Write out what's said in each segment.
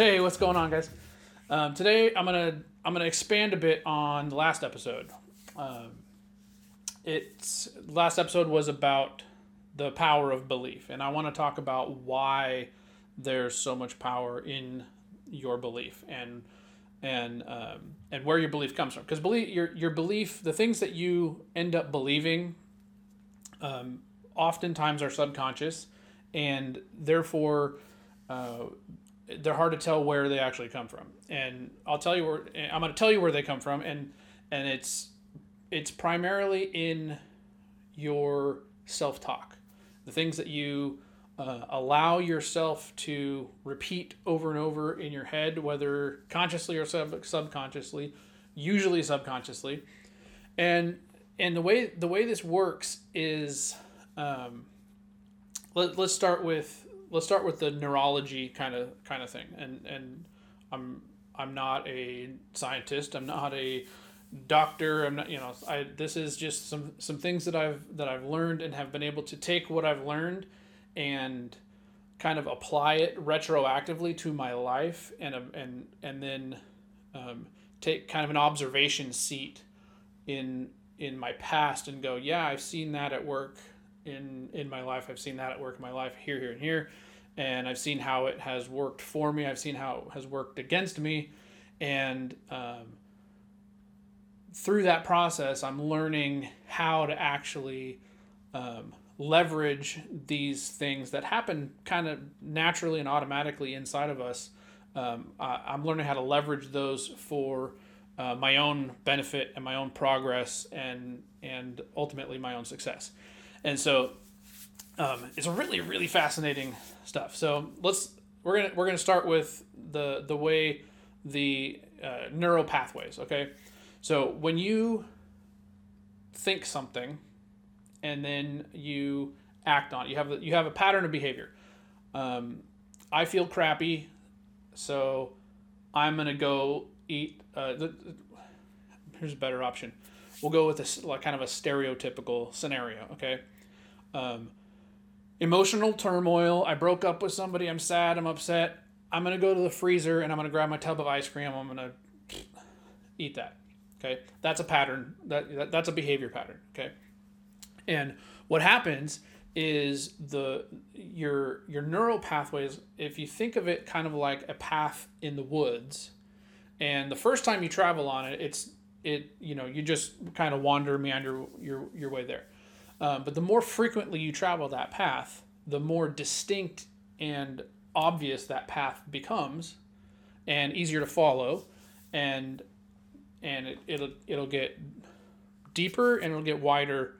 Hey, what's going on, guys? Um, today I'm gonna I'm gonna expand a bit on the last episode. Um, it's last episode was about the power of belief, and I want to talk about why there's so much power in your belief and and um, and where your belief comes from. Because belief your your belief, the things that you end up believing, um, oftentimes are subconscious, and therefore. Uh, they're hard to tell where they actually come from. And I'll tell you where I'm going to tell you where they come from and and it's it's primarily in your self-talk. The things that you uh, allow yourself to repeat over and over in your head, whether consciously or sub- subconsciously, usually subconsciously. And and the way the way this works is um, let, let's start with let's start with the neurology kind of kind of thing. And and I'm I'm not a scientist. I'm not a doctor. I'm not you know I this is just some some things that I've that I've learned and have been able to take what I've learned and kind of apply it retroactively to my life and and and then um, take kind of an observation seat in in my past and go yeah I've seen that at work in in my life. I've seen that at work in my life here, here, and here, and I've seen how it has worked for me. I've seen how it has worked against me, and um, through that process, I'm learning how to actually um, leverage these things that happen kind of naturally and automatically inside of us. Um, I, I'm learning how to leverage those for uh, my own benefit and my own progress and and ultimately my own success. And so um, it's really really fascinating stuff. So let's we're gonna we're gonna start with the the way the uh, neural pathways. Okay, so when you think something and then you act on it, you have you have a pattern of behavior. Um, I feel crappy, so I'm gonna go eat. Uh, the, here's a better option. We'll go with this like kind of a stereotypical scenario. Okay, um, emotional turmoil. I broke up with somebody. I'm sad. I'm upset. I'm gonna go to the freezer and I'm gonna grab my tub of ice cream. I'm gonna eat that. Okay, that's a pattern. That, that that's a behavior pattern. Okay, and what happens is the your your neural pathways. If you think of it kind of like a path in the woods, and the first time you travel on it, it's it you know you just kind of wander meander your your way there. Um, but the more frequently you travel that path, the more distinct and obvious that path becomes, and easier to follow, and and it, it'll it'll get deeper and it'll get wider,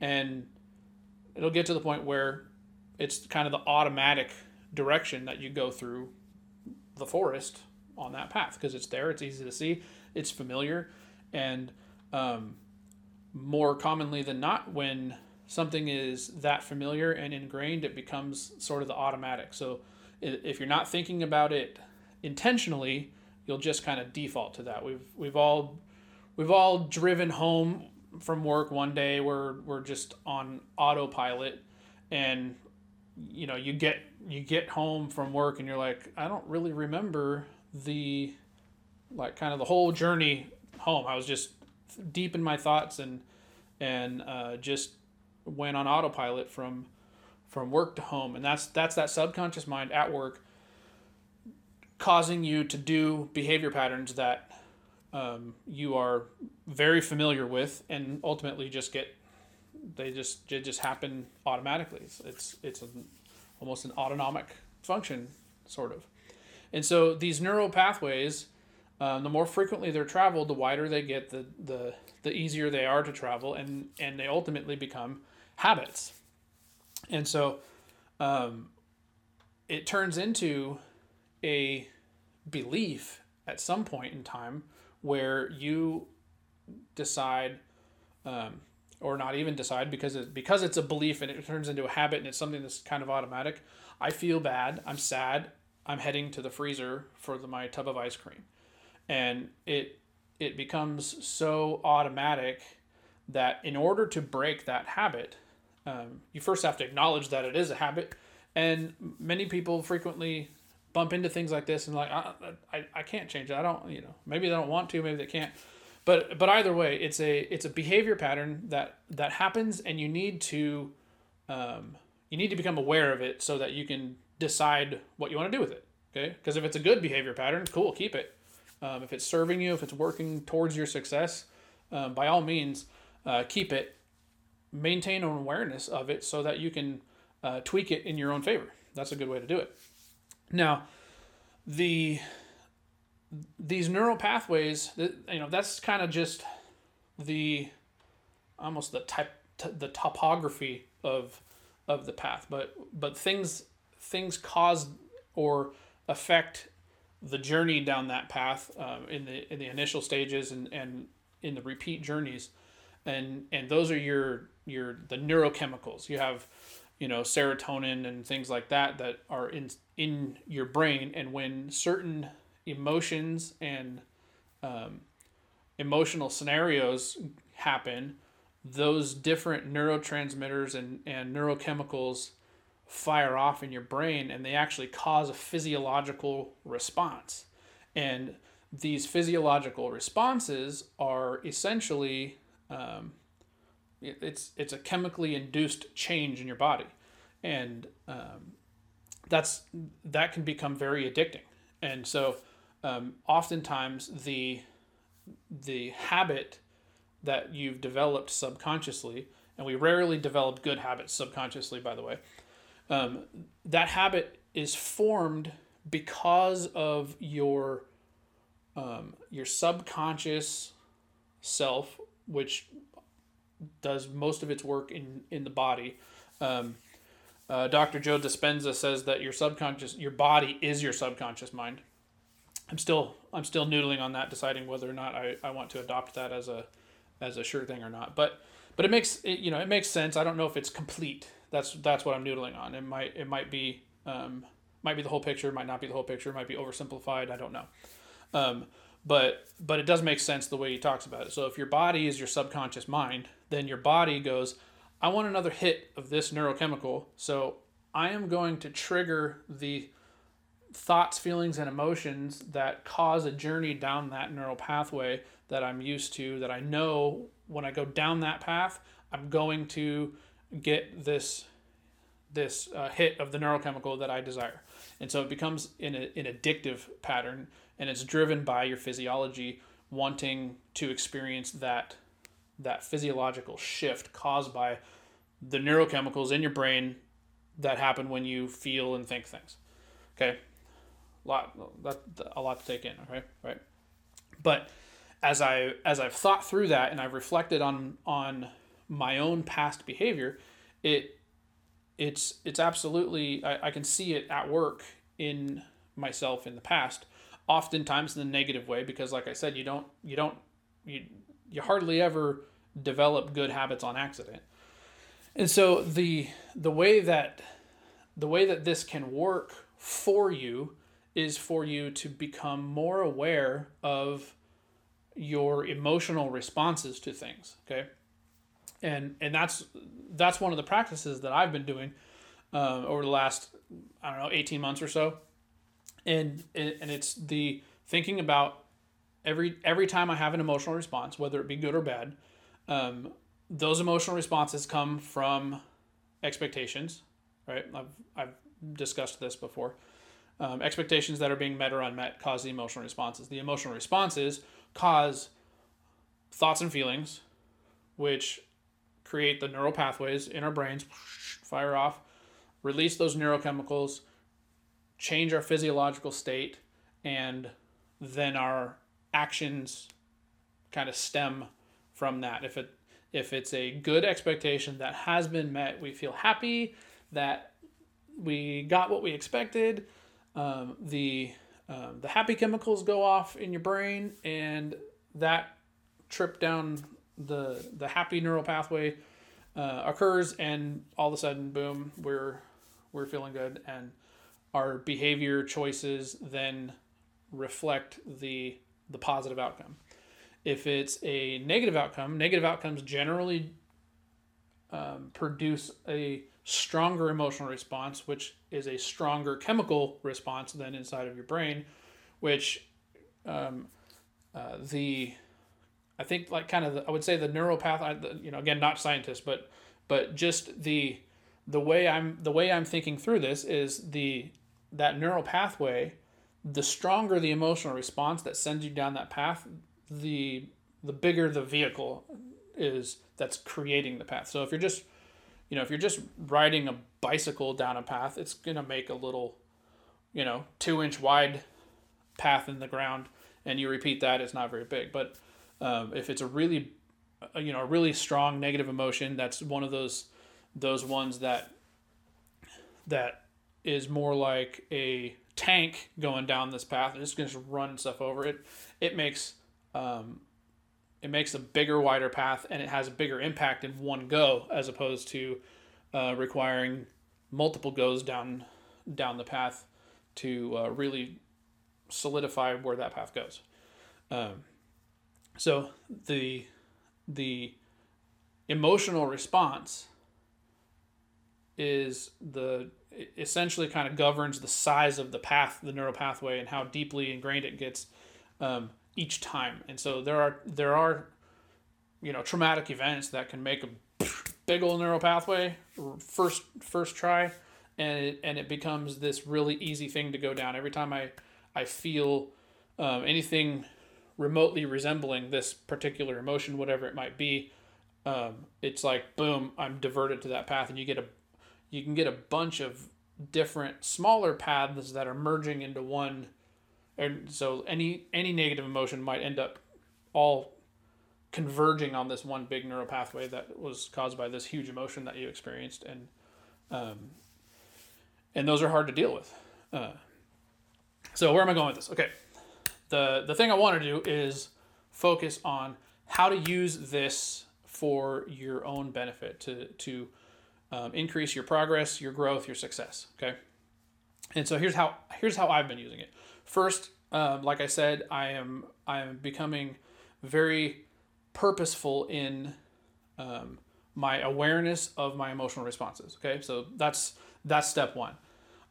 and it'll get to the point where it's kind of the automatic direction that you go through the forest on that path because it's there, it's easy to see, it's familiar, and um, more commonly than not, when something is that familiar and ingrained, it becomes sort of the automatic. So if you're not thinking about it intentionally, you'll just kind of default to that. We've we've all we've all driven home from work one day where we're just on autopilot and you know you get you get home from work and you're like I don't really remember the like kind of the whole journey home. I was just deep in my thoughts and and uh, just went on autopilot from from work to home. And that's that's that subconscious mind at work causing you to do behavior patterns that um, you are very familiar with and ultimately just get they just they just happen automatically. It's it's, it's an, almost an autonomic function sort of. And so these neural pathways um, the more frequently they're traveled the wider they get the the the easier they are to travel and and they ultimately become habits. And so um, it turns into a belief at some point in time where you decide, um, or not even decide because it, because it's a belief and it turns into a habit and it's something that's kind of automatic. I feel bad. I'm sad. I'm heading to the freezer for the, my tub of ice cream, and it it becomes so automatic that in order to break that habit, um, you first have to acknowledge that it is a habit, and many people frequently bump into things like this and like I, I, I can't change it. I don't you know maybe they don't want to, maybe they can't. But but either way, it's a it's a behavior pattern that that happens, and you need to um, you need to become aware of it so that you can decide what you want to do with it. Okay, because if it's a good behavior pattern, cool, keep it. Um, if it's serving you, if it's working towards your success, um, by all means, uh, keep it. Maintain an awareness of it so that you can uh, tweak it in your own favor. That's a good way to do it. Now, the these neural pathways, you know, that's kind of just the almost the type the topography of of the path, but but things things cause or affect the journey down that path um, in the in the initial stages and and in the repeat journeys, and and those are your your the neurochemicals. You have you know serotonin and things like that that are in in your brain, and when certain emotions and um, emotional scenarios happen, those different neurotransmitters and, and neurochemicals fire off in your brain and they actually cause a physiological response. And these physiological responses are essentially um, it's it's a chemically induced change in your body, and um, that's that can become very addicting. And so um, oftentimes the the habit that you've developed subconsciously, and we rarely develop good habits subconsciously, by the way. Um, that habit is formed because of your um, your subconscious self, which does most of its work in in the body. Um, uh, Dr. Joe Dispenza says that your subconscious, your body is your subconscious mind. I'm still I'm still noodling on that, deciding whether or not I, I want to adopt that as a as a sure thing or not. But but it makes it, you know it makes sense. I don't know if it's complete. That's that's what I'm noodling on. It might it might be um, might be the whole picture, might not be the whole picture, might be oversimplified. I don't know. Um, but but it does make sense the way he talks about it. So if your body is your subconscious mind, then your body goes, I want another hit of this neurochemical. So I am going to trigger the thoughts, feelings, and emotions that cause a journey down that neural pathway that I'm used to, that I know when I go down that path, I'm going to get this this uh, hit of the neurochemical that I desire. And so it becomes in an addictive pattern and it's driven by your physiology wanting to experience that that physiological shift caused by the neurochemicals in your brain that happen when you feel and think things. Okay, A lot that a lot to take in. Okay, right. But as I as I've thought through that and I've reflected on on my own past behavior, it it's it's absolutely I, I can see it at work in myself in the past oftentimes in the negative way because like i said you don't you don't you you hardly ever develop good habits on accident. And so the the way that the way that this can work for you is for you to become more aware of your emotional responses to things okay and and that's that's one of the practices that i've been doing uh, over the last i don't know 18 months or so. And and it's the thinking about every every time i have an emotional response whether it be good or bad um, those emotional responses come from expectations right? I've, I've discussed this before. Um, expectations that are being met or unmet cause the emotional responses. The emotional responses cause thoughts and feelings, which create the neural pathways in our brains, fire off, release those neurochemicals, change our physiological state, and then our actions kind of stem from that. If it if it's a good expectation that has been met, we feel happy that we got what we expected um, the um, the happy chemicals go off in your brain, and that trip down the the happy neural pathway uh, occurs, and all of a sudden, boom, we're we're feeling good, and our behavior choices then reflect the the positive outcome. If it's a negative outcome, negative outcomes generally um, produce a stronger emotional response, which is a stronger chemical response than inside of your brain, which um, uh, the I think like kind of the, I would say the neuropath. You know, again, not scientist, but but just the the way I'm the way I'm thinking through this is the that neural pathway. The stronger the emotional response that sends you down that path, the the bigger the vehicle is that's creating the path. So if you're just you know, if you're just riding a bicycle down a path, it's to make a little, you know, two inch wide path in the ground, and you repeat that, it's not very big. But um, if it's a really, uh, you know, a really strong negative emotion, that's one of those those ones that that is more like a tank going down this path and it's going to run stuff over it. It makes um, it makes a bigger, wider path, and it has a bigger impact in one go as opposed to uh, requiring multiple goes down down the path to uh, really solidify where that path goes. Um, so the the emotional response is the essentially kind of governs the size of the path, the neural pathway, and how deeply ingrained it gets. Um, each time. And so there are there are you know traumatic events that can make a big old neural pathway first first try and it, and it becomes this really easy thing to go down every time I I feel um, anything remotely resembling this particular emotion whatever it might be um, it's like boom I'm diverted to that path and you get a you can get a bunch of different smaller paths that are merging into one and so any any negative emotion might end up all converging on this one big neural pathway that was caused by this huge emotion that you experienced and um, and those are hard to deal with. Uh, so where am i going with this? Okay the the thing i want to do is focus on how to use this for your own benefit to to um, increase your progress your growth your success okay and so here's how here's how i've been using it First, um, like I said, I am I am becoming very purposeful in um, my awareness of my emotional responses. Okay, so that's that's step one.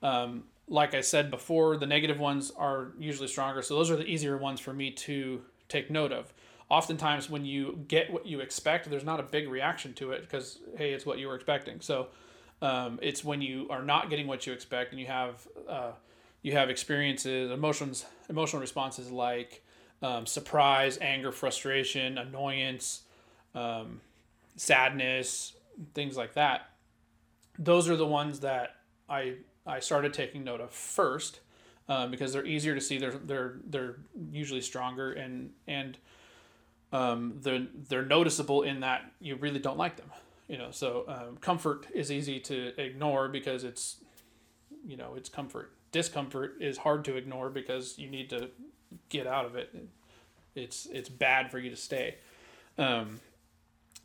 Um, like I said before, the negative ones are usually stronger, so those are the easier ones for me to take note of. Oftentimes, when you get what you expect, there's not a big reaction to it because hey, it's what you were expecting. So um, it's when you are not getting what you expect and you have uh, you have experiences, emotions, emotional responses like um, surprise, anger, frustration, annoyance, um, sadness, things like that. Those are the ones that I I started taking note of first um, because they're easier to see. They're they're they're usually stronger and and um, they're they're noticeable in that you really don't like them. You know, so um, comfort is easy to ignore because it's you know it's comfort discomfort is hard to ignore because you need to get out of it. It's it's bad for you to stay. Um,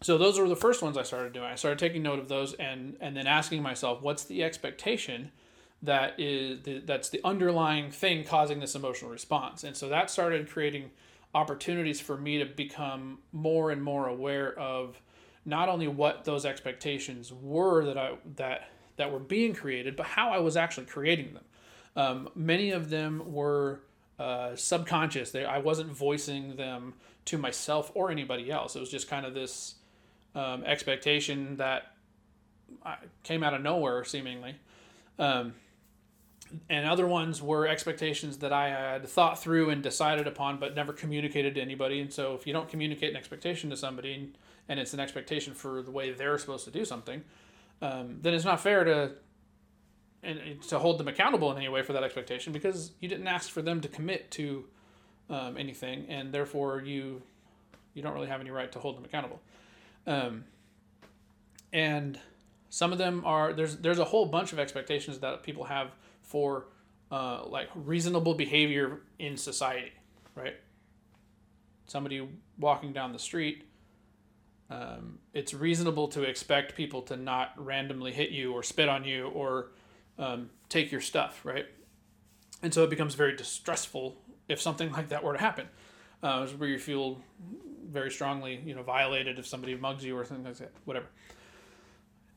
so those were the first ones I started doing. I started taking note of those and and then asking myself, what's the expectation that is the, that's the underlying thing causing this emotional response? And so that started creating opportunities for me to become more and more aware of not only what those expectations were that I that that were being created, but how I was actually creating them. Um, many of them were uh, subconscious. They, I wasn't voicing them to myself or anybody else. It was just kind of this um, expectation that came out of nowhere, seemingly. Um, and other ones were expectations that I had thought through and decided upon, but never communicated to anybody. And so, if you don't communicate an expectation to somebody, and it's an expectation for the way they're supposed to do something, um, then it's not fair to and to hold them accountable in any way for that expectation because you didn't ask for them to commit to um, anything, and therefore you you don't really have any right to hold them accountable. Um, and some of them are there's there's a whole bunch of expectations that people have for uh, like reasonable behavior in society, right? Somebody walking down the street, um, it's reasonable to expect people to not randomly hit you or spit on you or um, take your stuff, right? And so it becomes very distressful if something like that were to happen, uh, where you feel very strongly, you know, violated if somebody mugs you or something like that, whatever.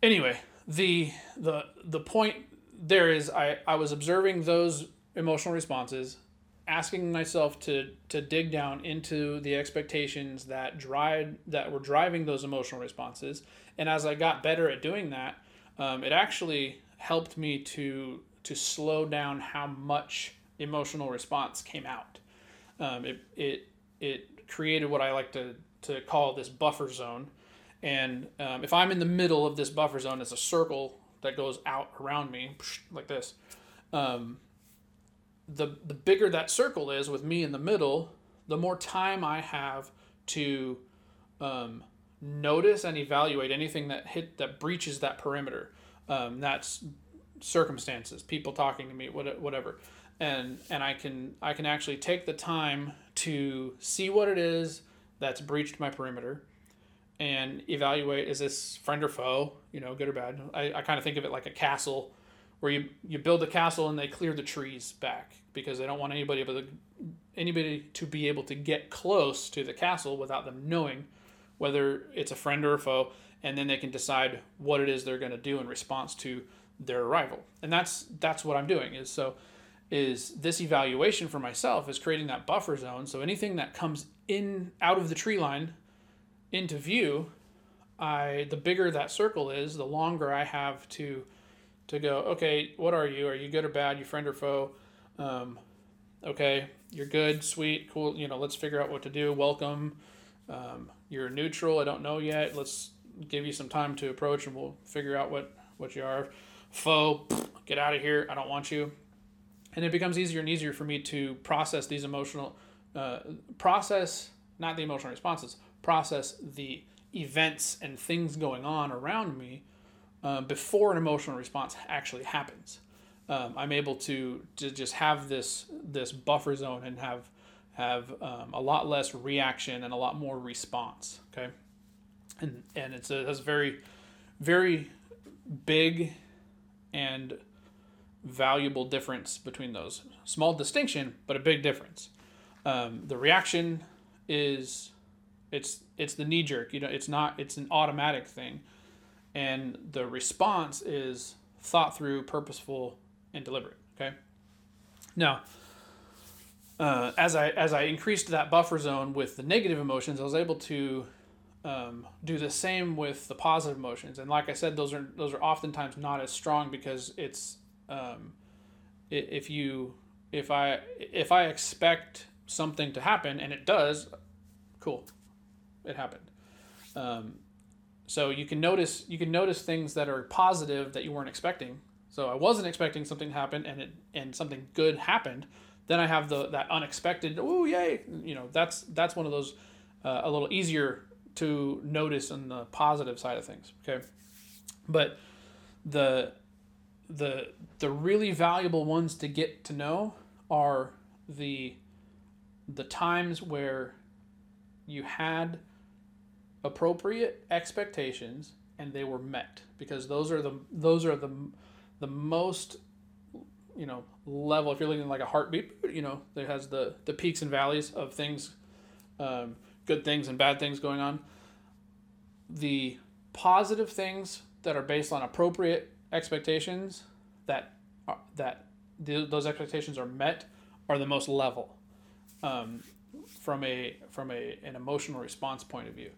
Anyway, the the the point there is I, I was observing those emotional responses asking myself to to dig down into the expectations that drive that were driving those emotional responses. And as i got better at doing that um, it actually helped me to to slow down how much emotional response came out. Um, it, it it created what i like to to call this buffer zone. And um, if i'm in the middle of this buffer zone it's a circle that goes out around me like this um, the the bigger that circle is with me in the middle, the more time I have to um, notice and evaluate anything that hit that breaches that perimeter. Um, that's circumstances, people talking to me, whatever, and and I can I can actually take the time to see what it is that's breached my perimeter and evaluate is this friend or foe you know good or bad? I, I kind of think of it like a castle where you, you build a castle and they clear the trees back because they don't want anybody able to, anybody to be able to get close to the castle without them knowing whether it's a friend or a foe and then they can decide what it is they're going to do in response to their arrival. And that's that's what i'm doing is so is this evaluation for myself is creating that buffer zone so anything that comes in out of the tree line into view i the bigger that circle is the longer i have to to go okay what are you are you good or bad you friend or foe um, okay, you're good, sweet, cool. You know, let's figure out what to do. Welcome. Um, you're neutral. I don't know yet. Let's give you some time to approach, and we'll figure out what what you are. Foe, get out of here. I don't want you. And it becomes easier and easier for me to process these emotional, uh, process not the emotional responses, process the events and things going on around me uh, before an emotional response actually happens um, I'm able to, to just have this this buffer zone and have have um, a lot less reaction and a lot more response. Okay, and and it's a, very very big and valuable difference between those. Small distinction, but a big difference. Um, the reaction is it's it's the knee jerk. You know, it's not it's an automatic thing, and the response is thought through, purposeful and deliberate. Okay. Now, uh, as I as I increased that buffer zone with the negative emotions, I was able to um, do the same with the positive emotions. And like I said, those are those are oftentimes not as strong because it's um, if you if I if I expect something to happen and it does, cool, it happened. Um, so you can notice you can notice things that are positive that you weren't expecting so I wasn't expecting something to happen, and it and something good happened. Then I have the that unexpected. Oh yay! You know that's that's one of those uh, a little easier to notice on the positive side of things. Okay, but the the the really valuable ones to get to know are the the times where you had appropriate expectations and they were met because those are the those are the the most you know level if you're looking like a heartbeat you know it has the the peaks and valleys of things um, good things and bad things going on the positive things that are based on appropriate expectations that are, that the, those expectations are met are the most level um, from a from a an emotional response point of view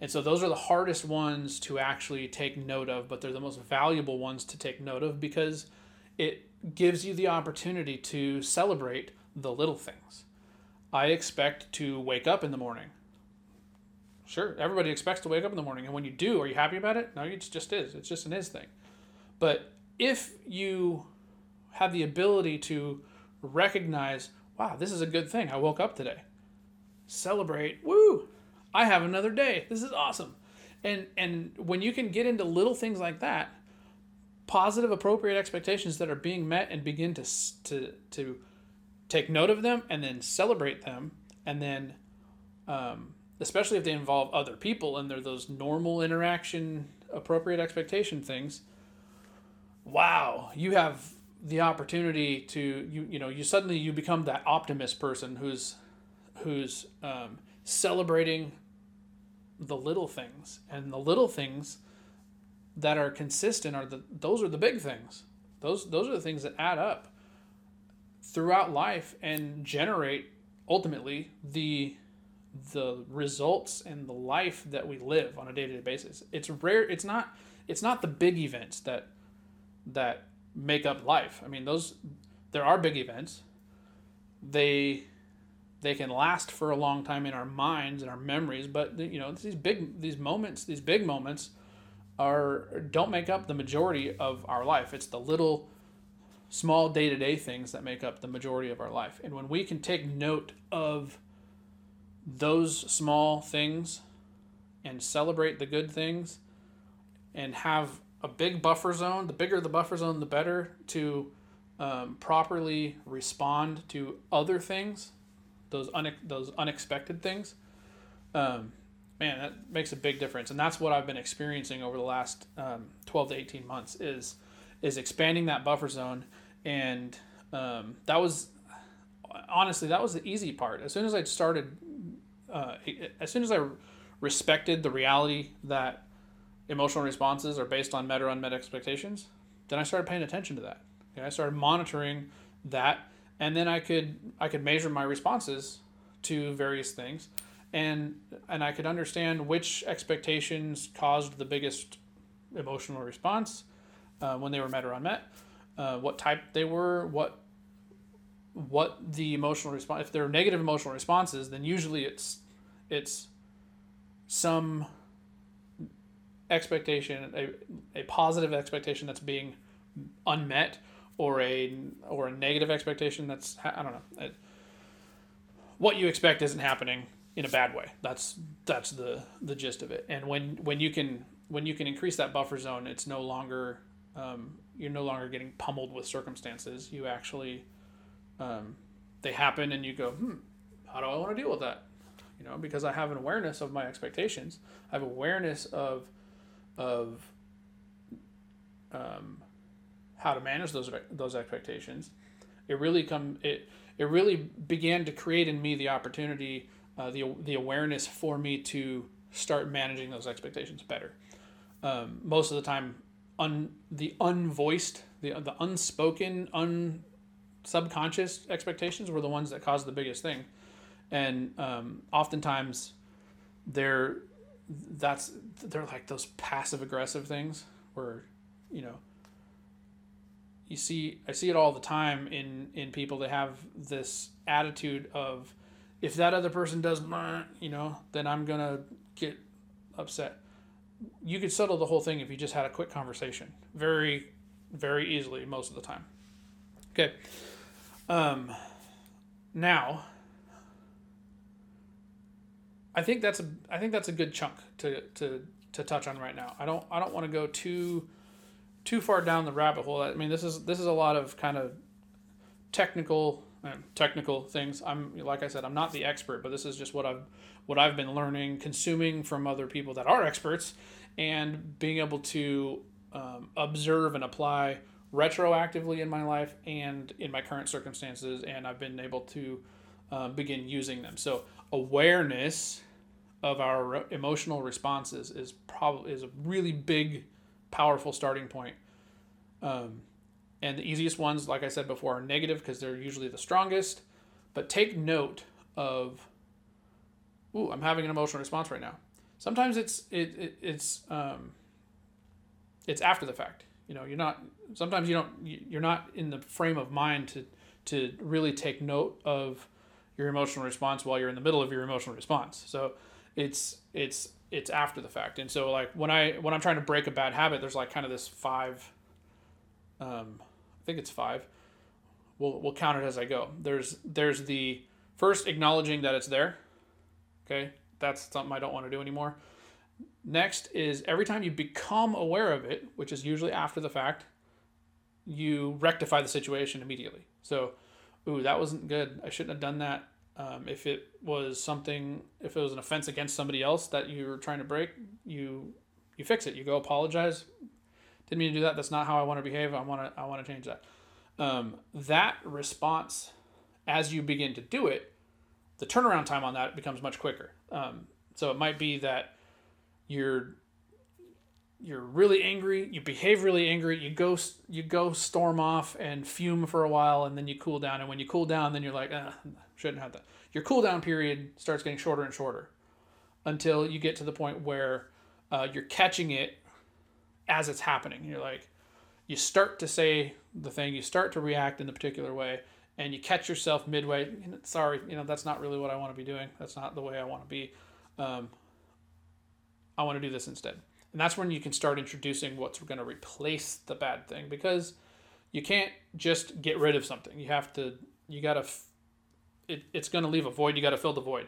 and so those are the hardest ones to actually take note of, but they're the most valuable ones to take note of because it gives you the opportunity to celebrate the little things. I expect to wake up in the morning. Sure, everybody expects to wake up in the morning. And when you do, are you happy about it? No, it just is. It's just an is thing. But if you have the ability to recognize, wow, this is a good thing. I woke up today. Celebrate, woo, I have another day. This is awesome. And and when you can get into little things like that, positive appropriate expectations that are being met and begin to to to take note of them and then celebrate them and then um, especially if they involve other people and they're those normal interaction appropriate expectation things wow you have the opportunity to you you know you suddenly you become that optimist person who's who's um, celebrating the little things and the little things that are consistent are the those are the big things. Those those are the things that add up throughout life and generate ultimately the the results and the life that we live on a day-to-day basis. It's rare it's not it's not the big events that that make up life. I mean, those there are big events. They they can last for a long time in our minds and our memories, but you know, these big these moments, these big moments are don't make up the majority of our life. It's the little small day-to-day things that make up the majority of our life. And when we can take note of those small things and celebrate the good things and have a big buffer zone, the bigger the buffer zone, the better to um, properly respond to other things, those une- those unexpected things. Um, man, that makes a big difference, and that's what I've been experiencing over the last um, twelve to eighteen months is is expanding that buffer zone, and um, that was honestly that was the easy part. As soon as I started, uh, as soon as I respected the reality that emotional responses are based on met or unmet expectations, then I started paying attention to that. Okay, I started monitoring that, and then I could I could measure my responses to various things, and and I could understand which expectations caused the biggest emotional response uh, when they were met or unmet, uh, what type they were, what what the emotional response. If they're negative emotional responses, then usually it's it's some expectation, a, a positive expectation that's being unmet, or a or a negative expectation that's I don't know. It, what you expect isn't happening in a bad way. That's that's the the gist of it. And when when you can when you can increase that buffer zone, it's no longer um, you're no longer getting pummeled with circumstances. You actually um, they happen, and you go, hmm, how do I want to deal with that? You know, because I have an awareness of my expectations. I have awareness of of um, how to manage those those expectations. It really come it it really began to create in me the opportunity, uh, the the awareness for me to start managing those expectations better. Um, most of the time, un, the unvoiced, the the unspoken, un subconscious expectations were the ones that caused the biggest thing, and um, oftentimes they're that's they're like those passive aggressive things where you know you see I see it all the time in in people that have this attitude of if that other person does you know then I'm to get upset. You could settle the whole thing if you just had a quick conversation. Very very easily most of the time. Okay. Um now I think that's a I think that's a good chunk to to to touch on right now. I don't I don't want to go too too far down the rabbit hole. I mean, this is this is a lot of kind of technical uh, technical things. I'm like I said, I'm not the expert, but this is just what I've what I've been learning, consuming from other people that are experts, and being able to um, observe and apply retroactively in my life and in my current circumstances, and I've been able to uh, begin using them. So awareness of our emotional responses is probably is a really big, powerful starting point. Um, and the easiest ones, like I said before, are negative because they're usually the strongest. But take note of, ooh, I'm having an emotional response right now. Sometimes it's it, it it's um, it's after the fact. You know, you're not. Sometimes you don't. You're not in the frame of mind to to really take note of your emotional response while you're in the middle of your emotional response. So it's it's it's after the fact. And so like when I when I'm trying to break a bad habit, there's like kind of this five um I think it's five. We'll we'll count it as I go. There's there's the first acknowledging that it's there. Okay? That's something I don't want to do anymore. Next is every time you become aware of it, which is usually after the fact, you rectify the situation immediately. So, ooh, that wasn't good. I shouldn't have done that. Um, if it was something, if it was an offense against somebody else that you were trying to break, you you fix it. You go apologize. Didn't mean to do that. That's not how I want to behave. I want to I want to change that. Um, that response, as you begin to do it, the turnaround time on that becomes much quicker. Um, so it might be that you're you're really angry, you behave really angry, you go you go storm off and fume for a while, and then you cool down. And when you cool down, then you're like, ah, shouldn't have that. Your cool down period starts getting shorter and shorter until you get to the point where uh, you're catching it as it's happening. You're like, you start to say the thing, you start to react in a particular way, and you catch yourself midway. Sorry, you know that's not really what I want to be doing. That's not the way I want to be. Um, I want to do this instead. And that's when you can start introducing what's going to replace the bad thing because you can't just get rid of something. You have to, you got to, it, it's going to leave a void. You got to fill the void.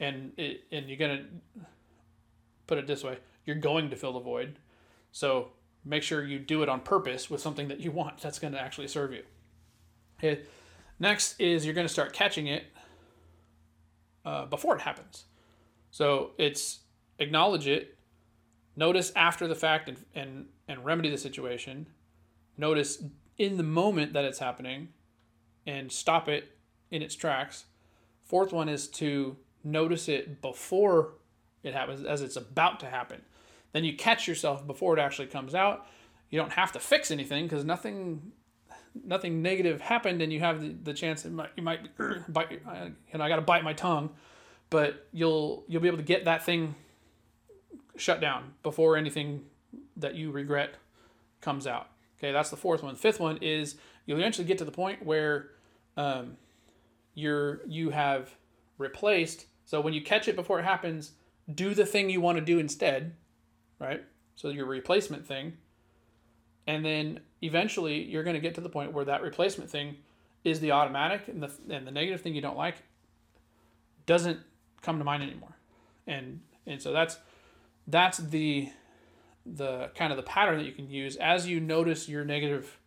And, it, and you're going to, put it this way, you're going to fill the void. So make sure you do it on purpose with something that you want that's going to actually serve you. Okay. Next is you're going to start catching it uh, before it happens. So it's acknowledge it notice after the fact and, and, and remedy the situation, notice in the moment that it's happening, and stop it in its tracks. Fourth one is to notice it before it happens, as it's about to happen. Then you catch yourself before it actually comes out. You don't have to fix anything because nothing nothing negative happened and you have the, the chance that might, you might bite you know I got to bite my tongue but you'll you'll be able to get that thing shut down before anything that you regret comes out. Okay, that's the fourth one. The fifth one is you'll eventually get to the point where um, you're you have replaced. So when you catch it before it happens, do the thing you want to do instead, right? So your replacement thing, and then eventually you're going to get to the point where that replacement thing is the automatic and the and the negative thing you don't like doesn't come to mind anymore, and and so that's that's the the kind of the pattern that you can use as you notice your negative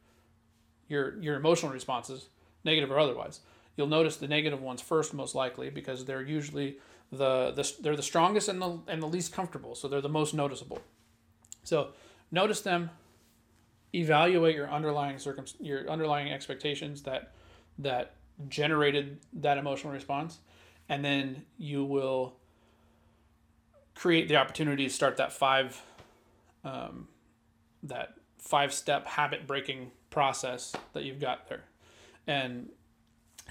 your your emotional responses negative or otherwise. You'll notice the negative ones first most likely because they're usually the, the they're the strongest and the and the least comfortable so they're the most noticeable. So notice them evaluate your underlying circum your underlying expectations that that generated that emotional response and then you will create the opportunity to start that five um, that five step habit breaking process that you've got there. And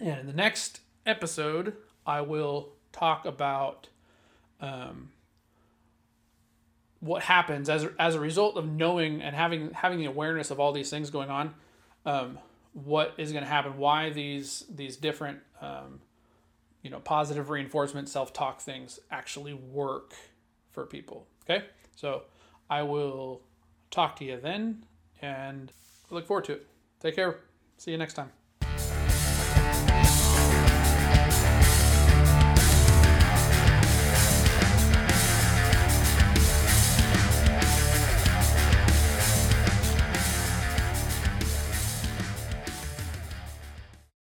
and in the next episode i will talk about um, what happens as, as a result of knowing and having having the awareness of all these things going on um, what is going to happen why these these different um, you know positive reinforcement self-talk things actually work for people. Okay? So I will talk to you then and look forward to it. Take care. See you next time.